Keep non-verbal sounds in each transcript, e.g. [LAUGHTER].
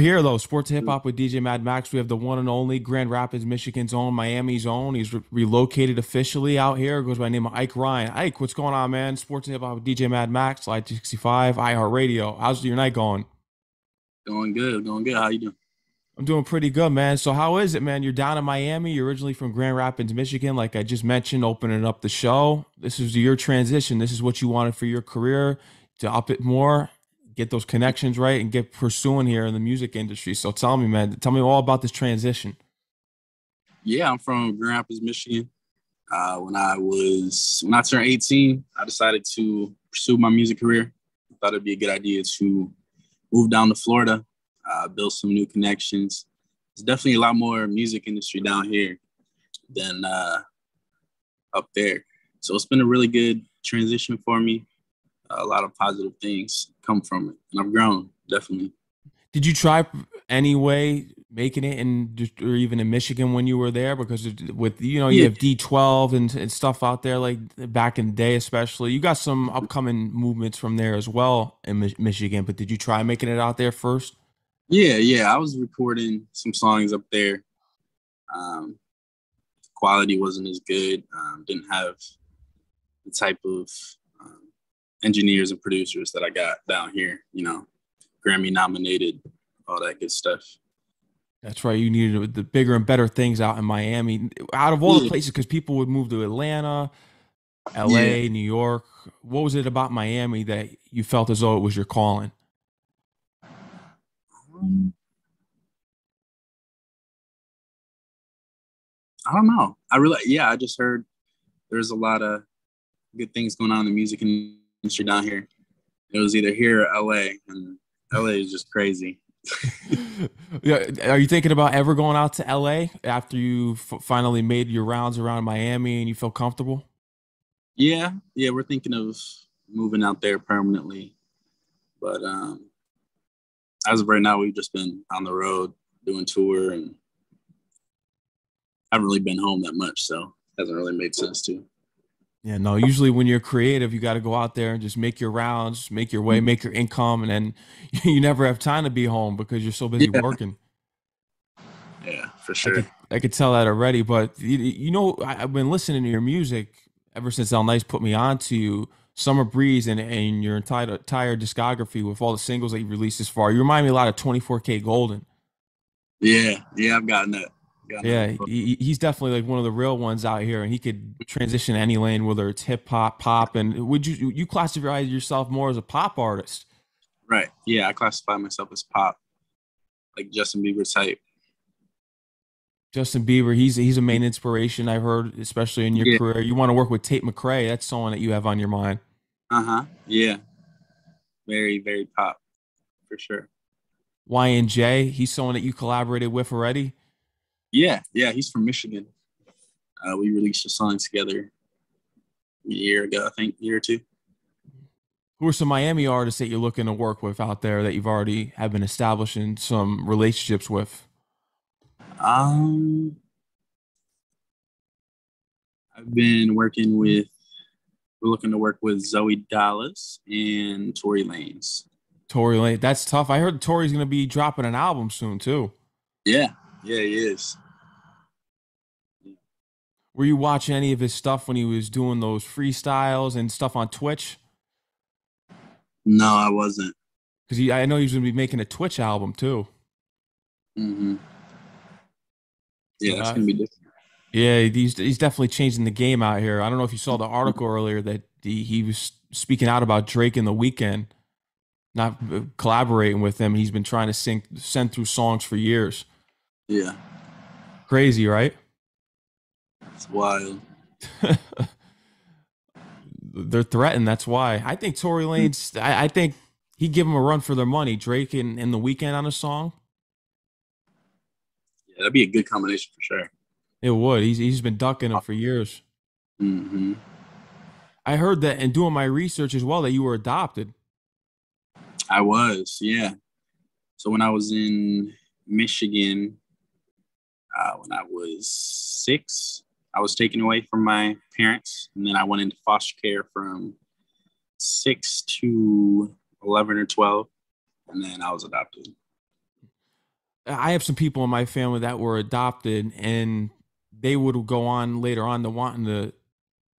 Here though, sports mm. hip hop with DJ Mad Max. We have the one and only Grand Rapids, Michigan's own, Miami's own. He's re- relocated officially out here. Goes by the name of Ike Ryan. Ike, what's going on, man? Sports hip hop with DJ Mad Max, Slide 65, iHeartRadio. How's your night going? Going good, going good. How you doing? I'm doing pretty good, man. So how is it, man? You're down in Miami. You're originally from Grand Rapids, Michigan, like I just mentioned, opening up the show. This is your transition. This is what you wanted for your career to up it more get those connections right and get pursuing here in the music industry. So tell me, man, tell me all about this transition. Yeah, I'm from Grand Rapids, Michigan. Uh, when I was when I turned 18, I decided to pursue my music career. I thought it'd be a good idea to move down to Florida, uh, build some new connections. There's definitely a lot more music industry down here than uh, up there. So it's been a really good transition for me a lot of positive things come from it, and I've grown definitely. Did you try anyway making it in or even in Michigan when you were there? Because with you know you yeah. have D twelve and, and stuff out there like back in the day, especially you got some upcoming movements from there as well in Michigan. But did you try making it out there first? Yeah, yeah, I was recording some songs up there. Um, quality wasn't as good. Um, didn't have the type of engineers and producers that I got down here, you know, Grammy nominated, all that good stuff. That's right. You needed the bigger and better things out in Miami. Out of all yeah. the places, because people would move to Atlanta, LA, yeah. New York. What was it about Miami that you felt as though it was your calling? Um, I don't know. I really, yeah, I just heard there's a lot of good things going on in the music and you're down here. It was either here or LA, and LA is just crazy. [LAUGHS] yeah, are you thinking about ever going out to LA after you f- finally made your rounds around Miami and you feel comfortable? Yeah, yeah, we're thinking of moving out there permanently, but um, as of right now, we've just been on the road doing tour and I haven't really been home that much, so it hasn't really made sense to. Yeah, no. Usually, when you're creative, you got to go out there and just make your rounds, make your way, mm-hmm. make your income, and then [LAUGHS] you never have time to be home because you're so busy yeah. working. Yeah, for sure. I could, I could, tell that already. But you, you know, I, have been listening to your music ever since El Nice put me on to you. Summer Breeze and, and your entire, entire discography with all the singles that you released this far. You remind me a lot of 24kGoldn. Yeah, yeah, I've gotten that yeah, he, he's definitely like one of the real ones out here, and he could transition any lane, whether it's hip hop, pop. And would you you classify yourself more as a pop artist? Right. Yeah, I classify myself as pop, like Justin Bieber type. Justin Bieber, he's he's a main inspiration I've heard, especially in your yeah. career. You want to work with Tate McRae? That's someone that you have on your mind. Uh huh. Yeah. Very very pop, for sure. YNJ, he's someone that you collaborated with already. Yeah, yeah, he's from Michigan. Uh, we released a song together a year ago, I think, year or two. Who are some Miami artists that you're looking to work with out there that you've already have been establishing some relationships with? Um, I've been working with. We're looking to work with Zoey Dollaz and Tory Lanez. Tory Lane, that's tough. I heard Tory's going to be dropping an album soon too. Yeah, yeah, he is. Were you watching any of his stuff when he was doing those freestyles and stuff on Twitch? No, I wasn't. Because I know he's going to be making a Twitch album too. Mm-hmm. Yeah, that's uh, going to be different. Yeah, he's he's definitely changing the game out here. I don't know if you saw the article earlier that he, he was speaking out about Drake in the Weeknd, not uh, collaborating with him. He's been trying to sing send through songs for years. Yeah. Crazy, right? It's wild. [LAUGHS] They're threatened. That's why. I think Tory Lanez, I, I think he'd give him a run for their money. Drake in, in the Weeknd on a song. Yeah, that'd be a good combination for sure. It would. He's he's been ducking him for years. Mm-hmm. I heard that and doing my research as well that you were adopted. I was, yeah. So when I was in Michigan, uh, when I was six. I was taken away from my parents, and then I went into foster care from six to 11 or 12, and then I was adopted. I have some people in my family that were adopted, and they would go on later on to wanting to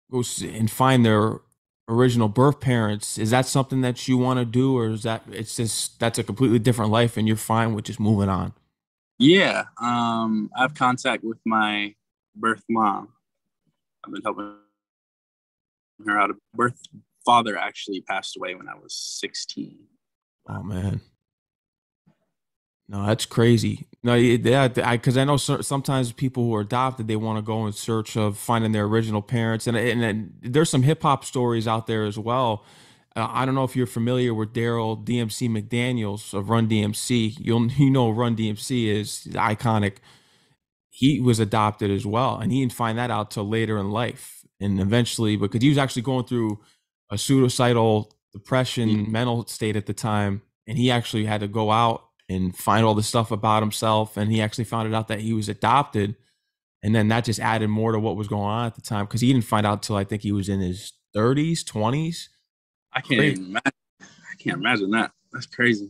go and find their original birth parents. Is that something that you want to do, or is that it's just that's a completely different life, and you're fine with just moving on? Yeah, um, I have contact with my birth mom. I've been helping her out. Of birth father actually passed away when I was 16. Oh man. No, that's crazy. No, yeah, because I, I, know sometimes people who are adopted they want to go in search of finding their original parents, and and, and there's some hip hop stories out there as well. Uh, I don't know if you're familiar with Darryl DMC McDaniels of Run DMC. You'll [LAUGHS] you know Run DMC is iconic. He was adopted as well, and he didn't find that out till later in life, and eventually because he was actually going through a suicidal depression mm-hmm. mental state at the time, and he actually had to go out and find all the stuff about himself. And he actually found it out that he was adopted. And then that just added more to what was going on at the time because he didn't find out till I think he was in his 30s, 20s. I can't crazy. imagine. I can't imagine that. That's crazy.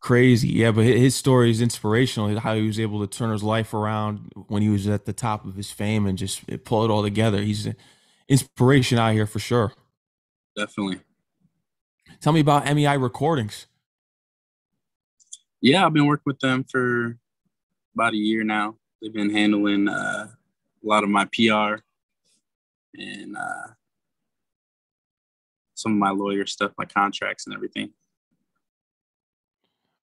Crazy, yeah. But his story is inspirational. How he was able to turn his life around when he was at the top of his fame and just pull it all together. He's an inspiration out here for sure. Definitely. Tell me about MEI recordings yeah, I've been working with them for about a year now. They've been handling uh, a lot of my PR and uh, some of my lawyer stuff, my contracts and everything.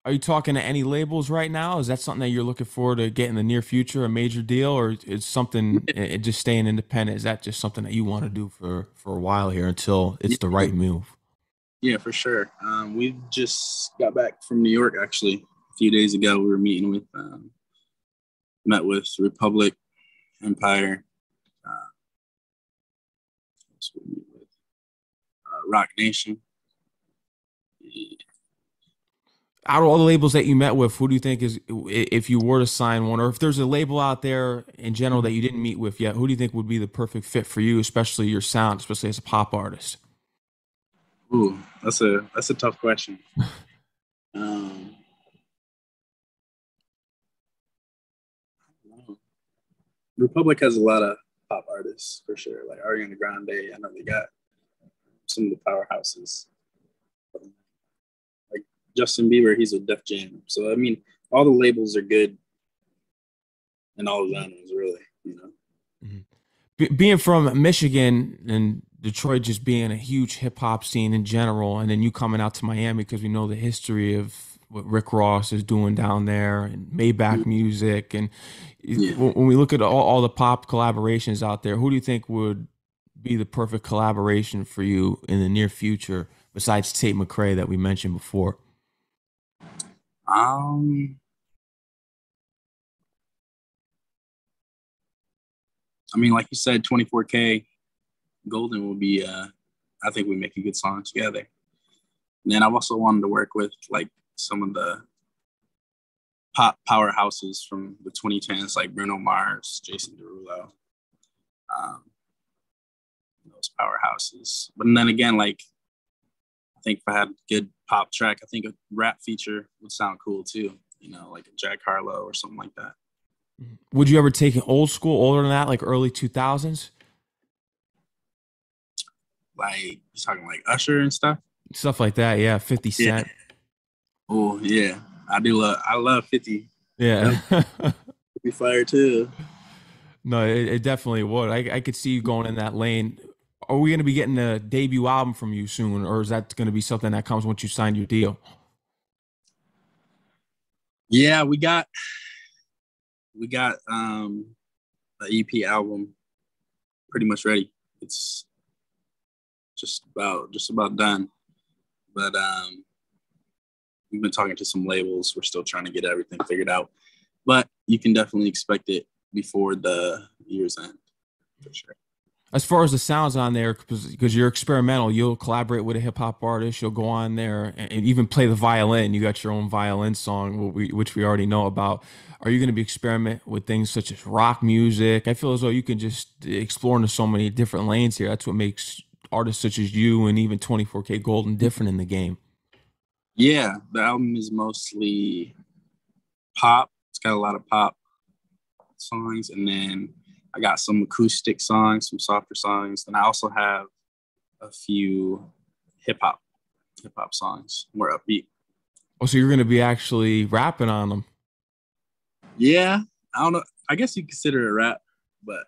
Are you talking to any labels right now? Is that something that you're looking forward to get in the near future, a major deal, or is something [LAUGHS] just staying independent? Is that just something that you want to do for for a while here until it's the right move? Yeah, for sure. Um, we just got back from New York actually a few days ago. We were meeting with, um, met with Republic, Empire, uh, with, uh, Roc Nation. Out of all the labels that you met with, who do you think is, if you were to sign one, or if there's a label out there in general that you didn't meet with yet, who do you think would be the perfect fit for you, especially your sound, especially as a pop artist? Ooh, that's a that's a tough question. [LAUGHS] um, Republic has a lot of pop artists for sure, like Ariana Grande. I know they got some of the powerhouses. Like Justin Bieber, he's a Def Jam. So I mean, all the labels are good in all genres, really. You know. Mm-hmm. Be- being from Michigan and Detroit just being a huge hip hop scene in general, and then you coming out to Miami because we know the history of what Rick Ross is doing down there and Maybach mm-hmm. music. And yeah. when we look at all, all the pop collaborations out there, who do you think would be the perfect collaboration for you in the near future besides Tate McRae that we mentioned before? Um, I mean, like you said, 24K Golden will be, uh, I think we make a good song together. And then I've also wanted to work with like some of the pop powerhouses from the 2010s, like Bruno Mars, Jason Derulo, um, those powerhouses. But then again, like I think if I had a good pop track, I think a rap feature would sound cool too. You know, like a Jack Harlow or something like that. Would you ever take an old school, older than that, like early 2000s? Like you talking like Usher and stuff? Stuff like that, yeah. 50 Cent. Yeah. Oh yeah, I do love. I love Fifty. Yeah, be [LAUGHS] fire too. No, it, it, definitely would. I, I could see you going in that lane. Are we going to be getting a debut album from you soon, or is that going to be something that comes once you sign your deal? Yeah, we got we got um the EP album pretty much ready. It's just about just about done. But um we've been talking to some labels. We're still trying to get everything figured out, but you can definitely expect it before the year's end for sure. As far as the sounds on there, because you're experimental, you'll collaborate with a hip hop artist. You'll go on there and even play the violin. You got your own violin song, which we already know about. Are you going to be experiment with things such as rock music? I feel as though you can just explore into so many different lanes here. That's what makes artists such as you and even 24kGoldn different in the game. Yeah, the album is mostly pop It's got a lot of pop songs, and then I got some acoustic songs, some softer songs, and I also have a few hip hop hip hop songs, more upbeat. Oh, so you're gonna be actually rapping on them? Yeah, I don't know. I guess you consider it rap, but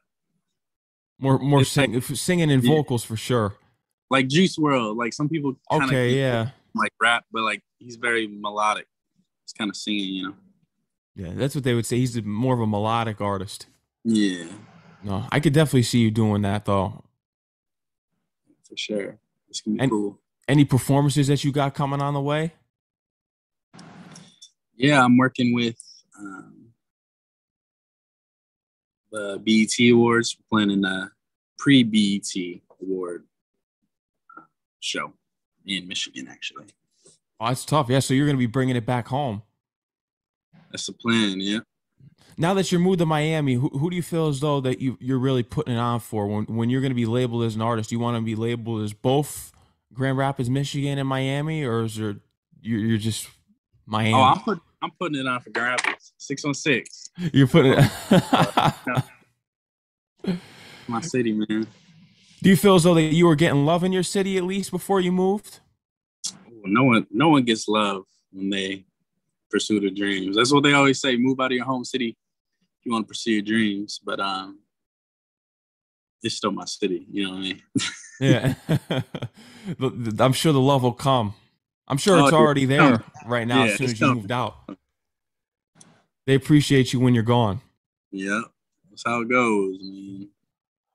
more more sing, like, singing and vocals yeah. for sure. Like Juice WRLD, like some people. Okay, yeah. Like rap, but like he's very melodic. He's kind of singing, you know. Yeah, that's what they would say. He's more of a melodic artist. Yeah. No, I could definitely see you doing that though. For sure. It's gonna be and cool. Any performances that you got coming on the way? Yeah, I'm working with um, the BET Awards, planning a pre BET award uh, show in Michigan, actually. Oh, that's tough. Yeah, so you're going to be bringing it back home. That's the plan. Yeah. Now that you're moved to Miami, who, who do you feel as though that you you're really putting it on for when when you're going to be labeled as an artist? Do you want to be labeled as both Grand Rapids, Michigan, and Miami, or is there you're, you're just Miami? Oh, I'm put, I'm putting it on for Grand Rapids, six on six. You're putting it. [LAUGHS] My city, man. Do you feel as though that you were getting love in your city at least before you moved? No one, no one gets love when they pursue their dreams. That's what they always say: move out of your home city you want to pursue your dreams. But um, it's still my city. You know what I mean? yeah, [LAUGHS] I'm sure the love will come. I'm sure it's oh, already there right now. Yeah, as soon as you moved out, they appreciate you when you're gone. Yeah, that's how it goes. I mean,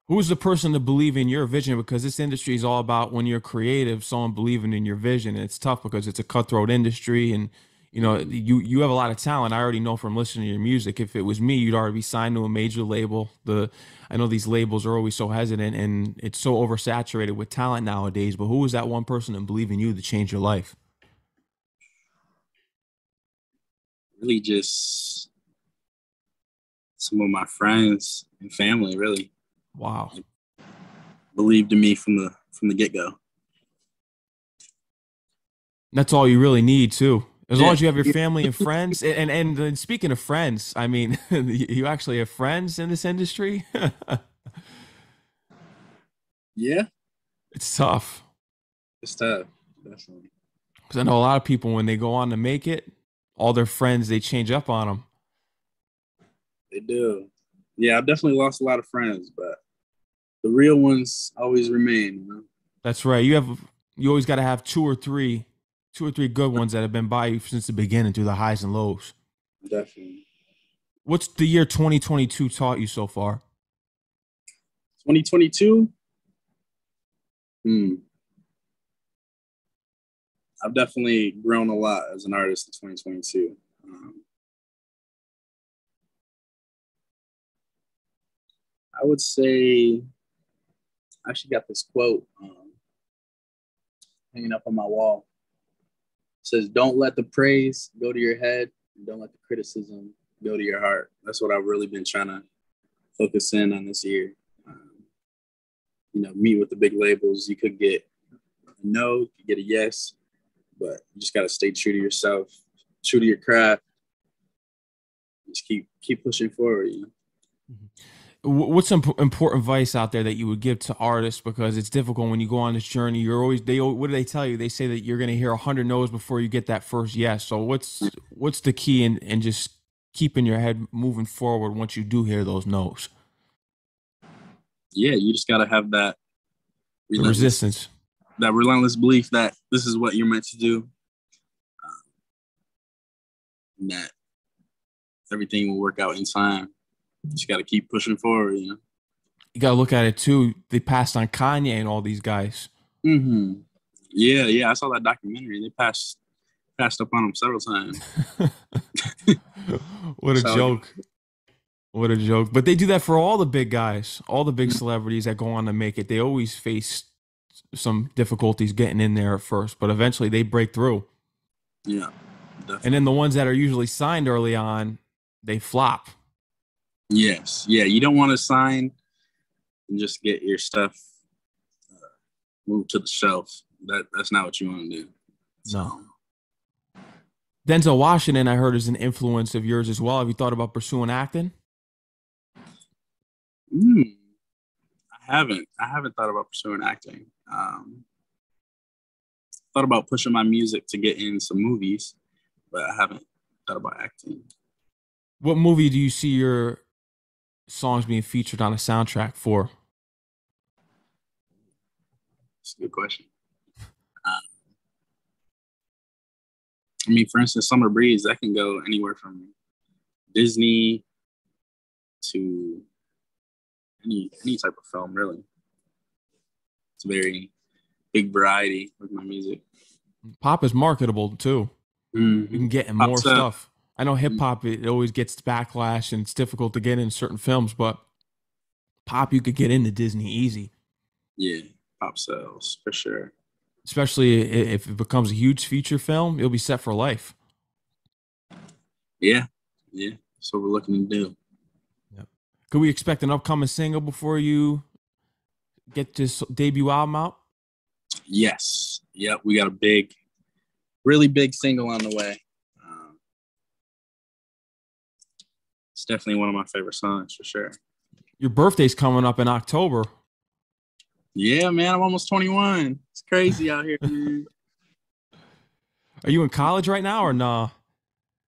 Who's the person to believe in your vision? Because this industry is all about when you're creative, someone believing in your vision. And it's tough because it's a cutthroat industry, and you know you you have a lot of talent. I already know from listening to your music. If it was me, you'd already be signed to a major label. The I know these labels are always so hesitant, and it's so oversaturated with talent nowadays. But who is that one person to believe in you to change your life? Really, just some of my friends and family. Really Wow. Believed in me from the from the get go. That's all you really need too. As long as you have your family and [LAUGHS] friends, and, and and speaking of friends, I mean, [LAUGHS] you actually have friends in this industry. [LAUGHS] yeah, it's tough. It's tough, definitely. Because I know a lot of people when they go on to make it, all their friends they change up on them. They do. Yeah, I've definitely lost a lot of friends, but the real ones always remain. You know? That's right. You have you always got to have two or three, two or three good ones that have been by you since the beginning through the highs and lows. Definitely. What's the year 2022 taught you so far? 2022. Hmm. I've definitely grown a lot as an artist in 2022. Um, I would say I actually got this quote um, hanging up on my wall. Says, "Don't let the praise go to your head, and don't let the criticism go to your heart." That's what I've really been trying to focus in on this year. Um, you know, meet with the big labels. You could get a no, you could get a yes, but you just got to stay true to yourself, true to your craft. Just keep keep pushing forward. You know. Mm-hmm what's some important advice out there that you would give to artists? Because it's difficult when you go on this journey you're always they what do they tell you? They say that you're going to hear 100 no's before you get that first yes. So what's what's the key in, in just keeping your head moving forward once you do hear those no's? Yeah you just got to have that resistance. that relentless belief that this is what you're meant to do. Um, that everything will work out in time just got to keep pushing forward, you know. You got to look at it too. They passed on Kanye and all these guys. Mm-hmm. Yeah, yeah. I saw that documentary. They passed passed up on him several times. [LAUGHS] what a so, joke. What a joke. But they do that for all the big guys, all the big celebrities that go on to make it. They always face some difficulties getting in there at first, but eventually they break through. Yeah. Definitely. And then the ones that are usually signed early on, they flop. Yes. Yeah. You don't want to sign and just get your stuff uh, moved to the shelf. That that's not what you want to do. No. Denzel Washington, I heard, is an influence of yours as well. Have you thought about pursuing acting? Mm, I haven't. I haven't thought about pursuing acting. Um, thought about pushing my music to get in some movies, but I haven't thought about acting. What movie do you see your songs being featured on a soundtrack for? That's a good question. Um, I mean, for instance, Summer Breeze, that can go anywhere from Disney to any any type of film, really. It's a very big variety with my music. Pop is marketable too. Mhm. You can get more stuff. stuff. I know hip mm. hop it always gets backlash and it's difficult to get in certain films, but pop you could get into Disney easy, Yeah, pop sales for sure. especially if it becomes a huge feature film. You'll be set for life. Yeah, yeah. That's what we're looking to do. Yep. Could we expect an upcoming single before you get this debut album out? Yes. Yep. We got a big, really big single on the way. It's definitely one of my favorite songs for sure. Your birthday's coming up in October. Yeah, man. I'm almost 21. It's crazy out here. [LAUGHS] man. Are you in college right now or nah?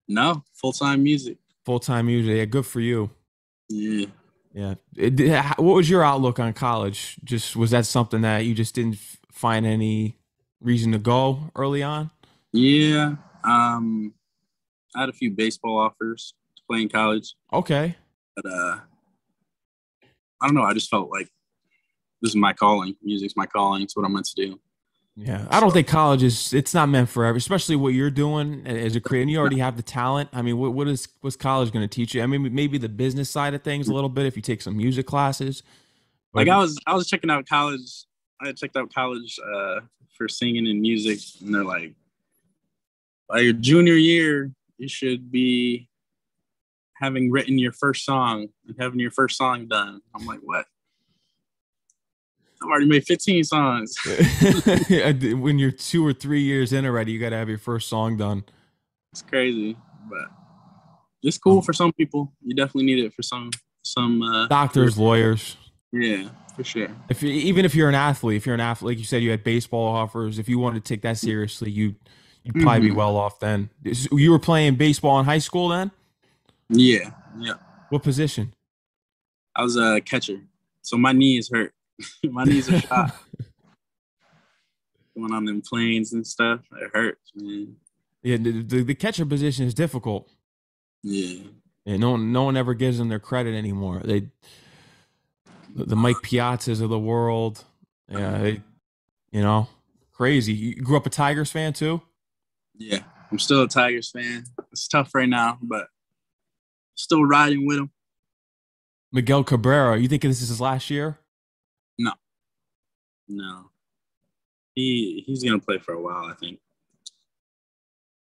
no, full time music. Full time music. Yeah, good for you. Yeah. Yeah. It, what was your outlook on college? Just was that something that you just didn't find any reason to go early on? Yeah. Um, I had a few baseball offers to play in college, Okay. but uh, I don't know. I just felt like this is my calling. Music's my calling. It's what I'm meant to do. Yeah, I don't think college is. It's not meant for every, especially what you're doing as a creator. and You already have the talent. I mean, what what is what's college going to teach you? I mean, maybe the business side of things a little bit if you take some music classes. like I was I was checking out college. I had checked out college uh, for singing and music, and they're like, by your junior year, you should be having written your first song and having your first song done. I'm like, what? I've already made 15 songs. [LAUGHS] when you're two or three years in already, you got to have your first song done. It's crazy, but it's cool for some people. You definitely need it for some some. Uh, Doctors, lawyers. yeah, for sure. If you, even if you're an athlete, if you're an athlete, like you said, you had baseball offers. If you wanted to take that seriously, you you'd probably be Mhm. well off then. You were playing baseball in high school then. Yeah, yeah. What position? I was a catcher, so my knee is hurt. [LAUGHS] my knees are [LAUGHS] shot. Going on them planes and stuff, it hurts, man. Yeah, the, the, the catcher position is difficult. Yeah, And no one, no one ever gives them their credit anymore. They, the, the Mike Piazzas of the world, yeah, they, you know, crazy. You grew up a Tigers fan too. yeah. I'm still a Tigers fan. It's tough right now, but still riding with him. Miguel Cabrera. You think this is his last year? No, no. he he's gonna play for a while. I think,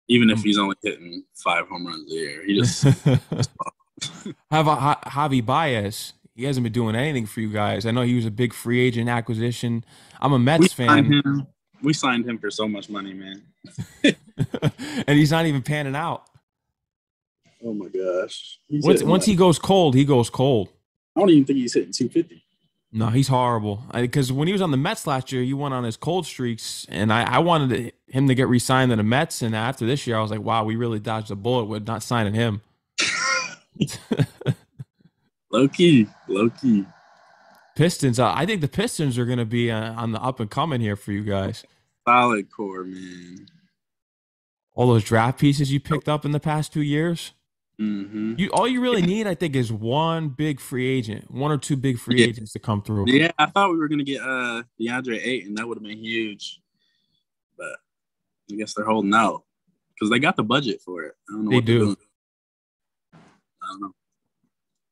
even if hmm. he's only hitting five home runs a year, he just [LAUGHS] [LAUGHS] How about Ja- Javy Baez? He hasn't been doing anything for you guys. I know he was a big free agent acquisition. I'm a we Mets signed fan. We signed him for so much money, man. [LAUGHS] and he's not even panning out. Oh my gosh. He's Once once like- he goes cold, he goes cold. I don't even think he's hitting 250. No, he's horrible. Because when he was on the Mets last year, he went on his cold streaks, and I, I wanted to- him to get re-signed to the Mets. And after this year, I was like, wow, we really dodged a bullet with not signing him. [LAUGHS] Low key, low key. Pistons, uh, I think the Pistons are going to be uh, on the up and coming here for you guys. Solid core, man. All those draft pieces you picked up in the past two years. Hmm You all you really need, I think, is one big free agent, one or two big free Yeah. agents to come through. Yeah, I thought we were gonna get uh DeAndre and that would have been huge. But I guess they're holding out because they got the budget for it. I don't know They what do. doing. I don't know.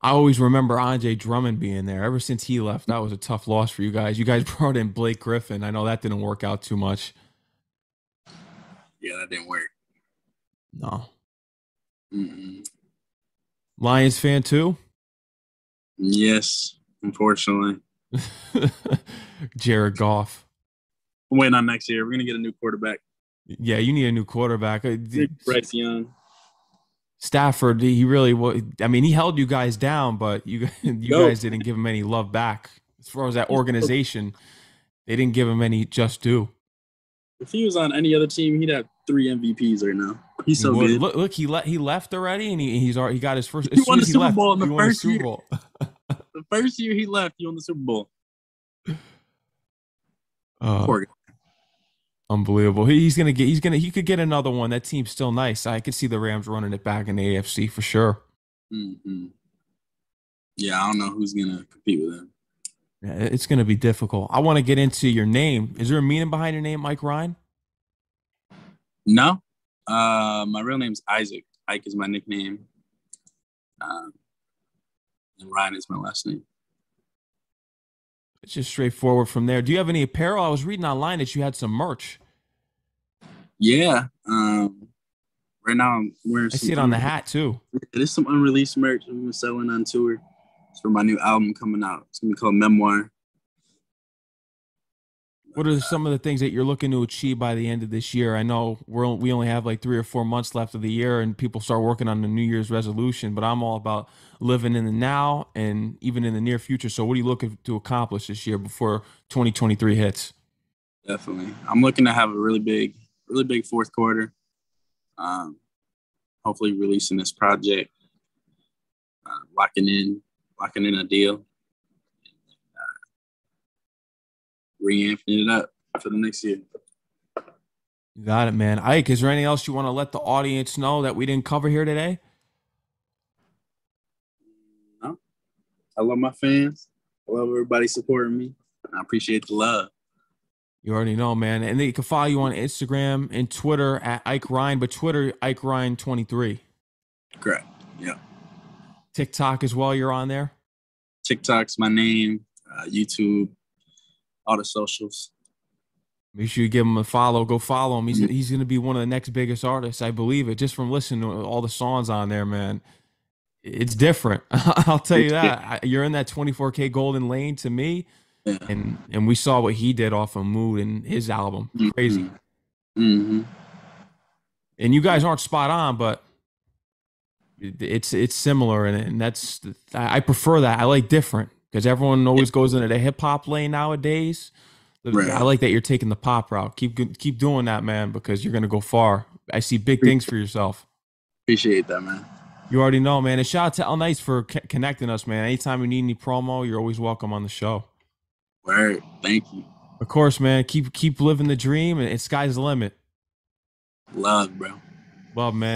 I always remember Andre Drummond being there. Ever since he left, that was a tough loss for you guys. You guys [LAUGHS] brought in Blake Griffin. I know that didn't work out too much. Yeah, that didn't work. No. Mm-mm. Lions fan too? Yes, unfortunately. [LAUGHS] Jared Goff. I'm waiting on next year. We're gonna get a new quarterback. Yeah, you need a new quarterback. Uh, Bryce Young. Stafford, he really was. I mean, he held you guys down, but you [LAUGHS] you guys didn't give him any love back. As far as that organization, they didn't give him any just due. If he was on any other team, he'd have three MVPs right now. [LAUGHS] He's so well, good. Look, look, he let he left already, and he he's already he got his first. He won the Super left, Bowl in the first year. [LAUGHS] [LAUGHS] the first year he left, he won the Super Bowl. Uh, Poor guy. Unbelievable. He's gonna get. He's gonna. He could get another one. That team's still nice. I could see the Rams running it back in the AFC for sure. Mm-hmm. Yeah, I don't know who's gonna compete with him. Yeah, it's gonna be difficult. I want to get into your name. Is there a meaning behind your name, Ike Ryan? No, uh, my real name's Isaac. Ike is my nickname, um, and Ryan is my last name. It's just straightforward from there. Do you have any apparel? I was reading online that you had some merch. Yeah. Um, right now I'm wearing. I see it on the hat too. There's some unreleased merch I'm selling on tour. It's for my new album coming out. It's gonna be called Memoir. What are some of the things that you're looking to achieve by the end of this year? I know we're we only have like three or four months left of the year, and people start working on the New Year's resolution. But I'm all about living in the now and even in the near future. So, what are you looking to accomplish this year before 2023 hits? Definitely, I'm looking to have a really big, really big fourth quarter. Um, hopefully, releasing this project, uh, locking in, locking in a deal reamping it up for the next year. You got it, man. Ike, is there anything else you want to let the audience know that we didn't cover here today? No. I love my fans. I love everybody supporting me. I appreciate the love. You already know, man. And they can follow you on Instagram and Twitter at Ike Ryan, but Twitter, Ike Ryan23. Correct. Yeah. TikTok as well, you're on there? TikTok's my name. Uh, YouTube, all the socials. Make sure you give him a follow. Go follow him. He's mm-hmm. he's gonna be one of the next biggest artists. I believe it. Just from listening to all the songs on there, man. It's different. [LAUGHS] I'll tell you that. You're in that 24kGoldn lane to me, yeah. and and we saw what he did off of Mood and his album. Mm-hmm. Crazy. Mm-hmm. And you guys aren't spot on, but it's it's similar, and, and that's I prefer that. I like different because everyone always goes into the hip hop lane nowadays. Right. I like that you're taking the pop route. Keep keep doing that, man, because you're gonna go far. I see big things for yourself. Appreciate that, man. You already know, man. And shout out to El Nice for c- connecting us, man. Anytime you need any promo, you're always welcome on the show. Word. Thank you. Of course, man. Keep keep living the dream, and sky's the limit. Love, bro. Love, man.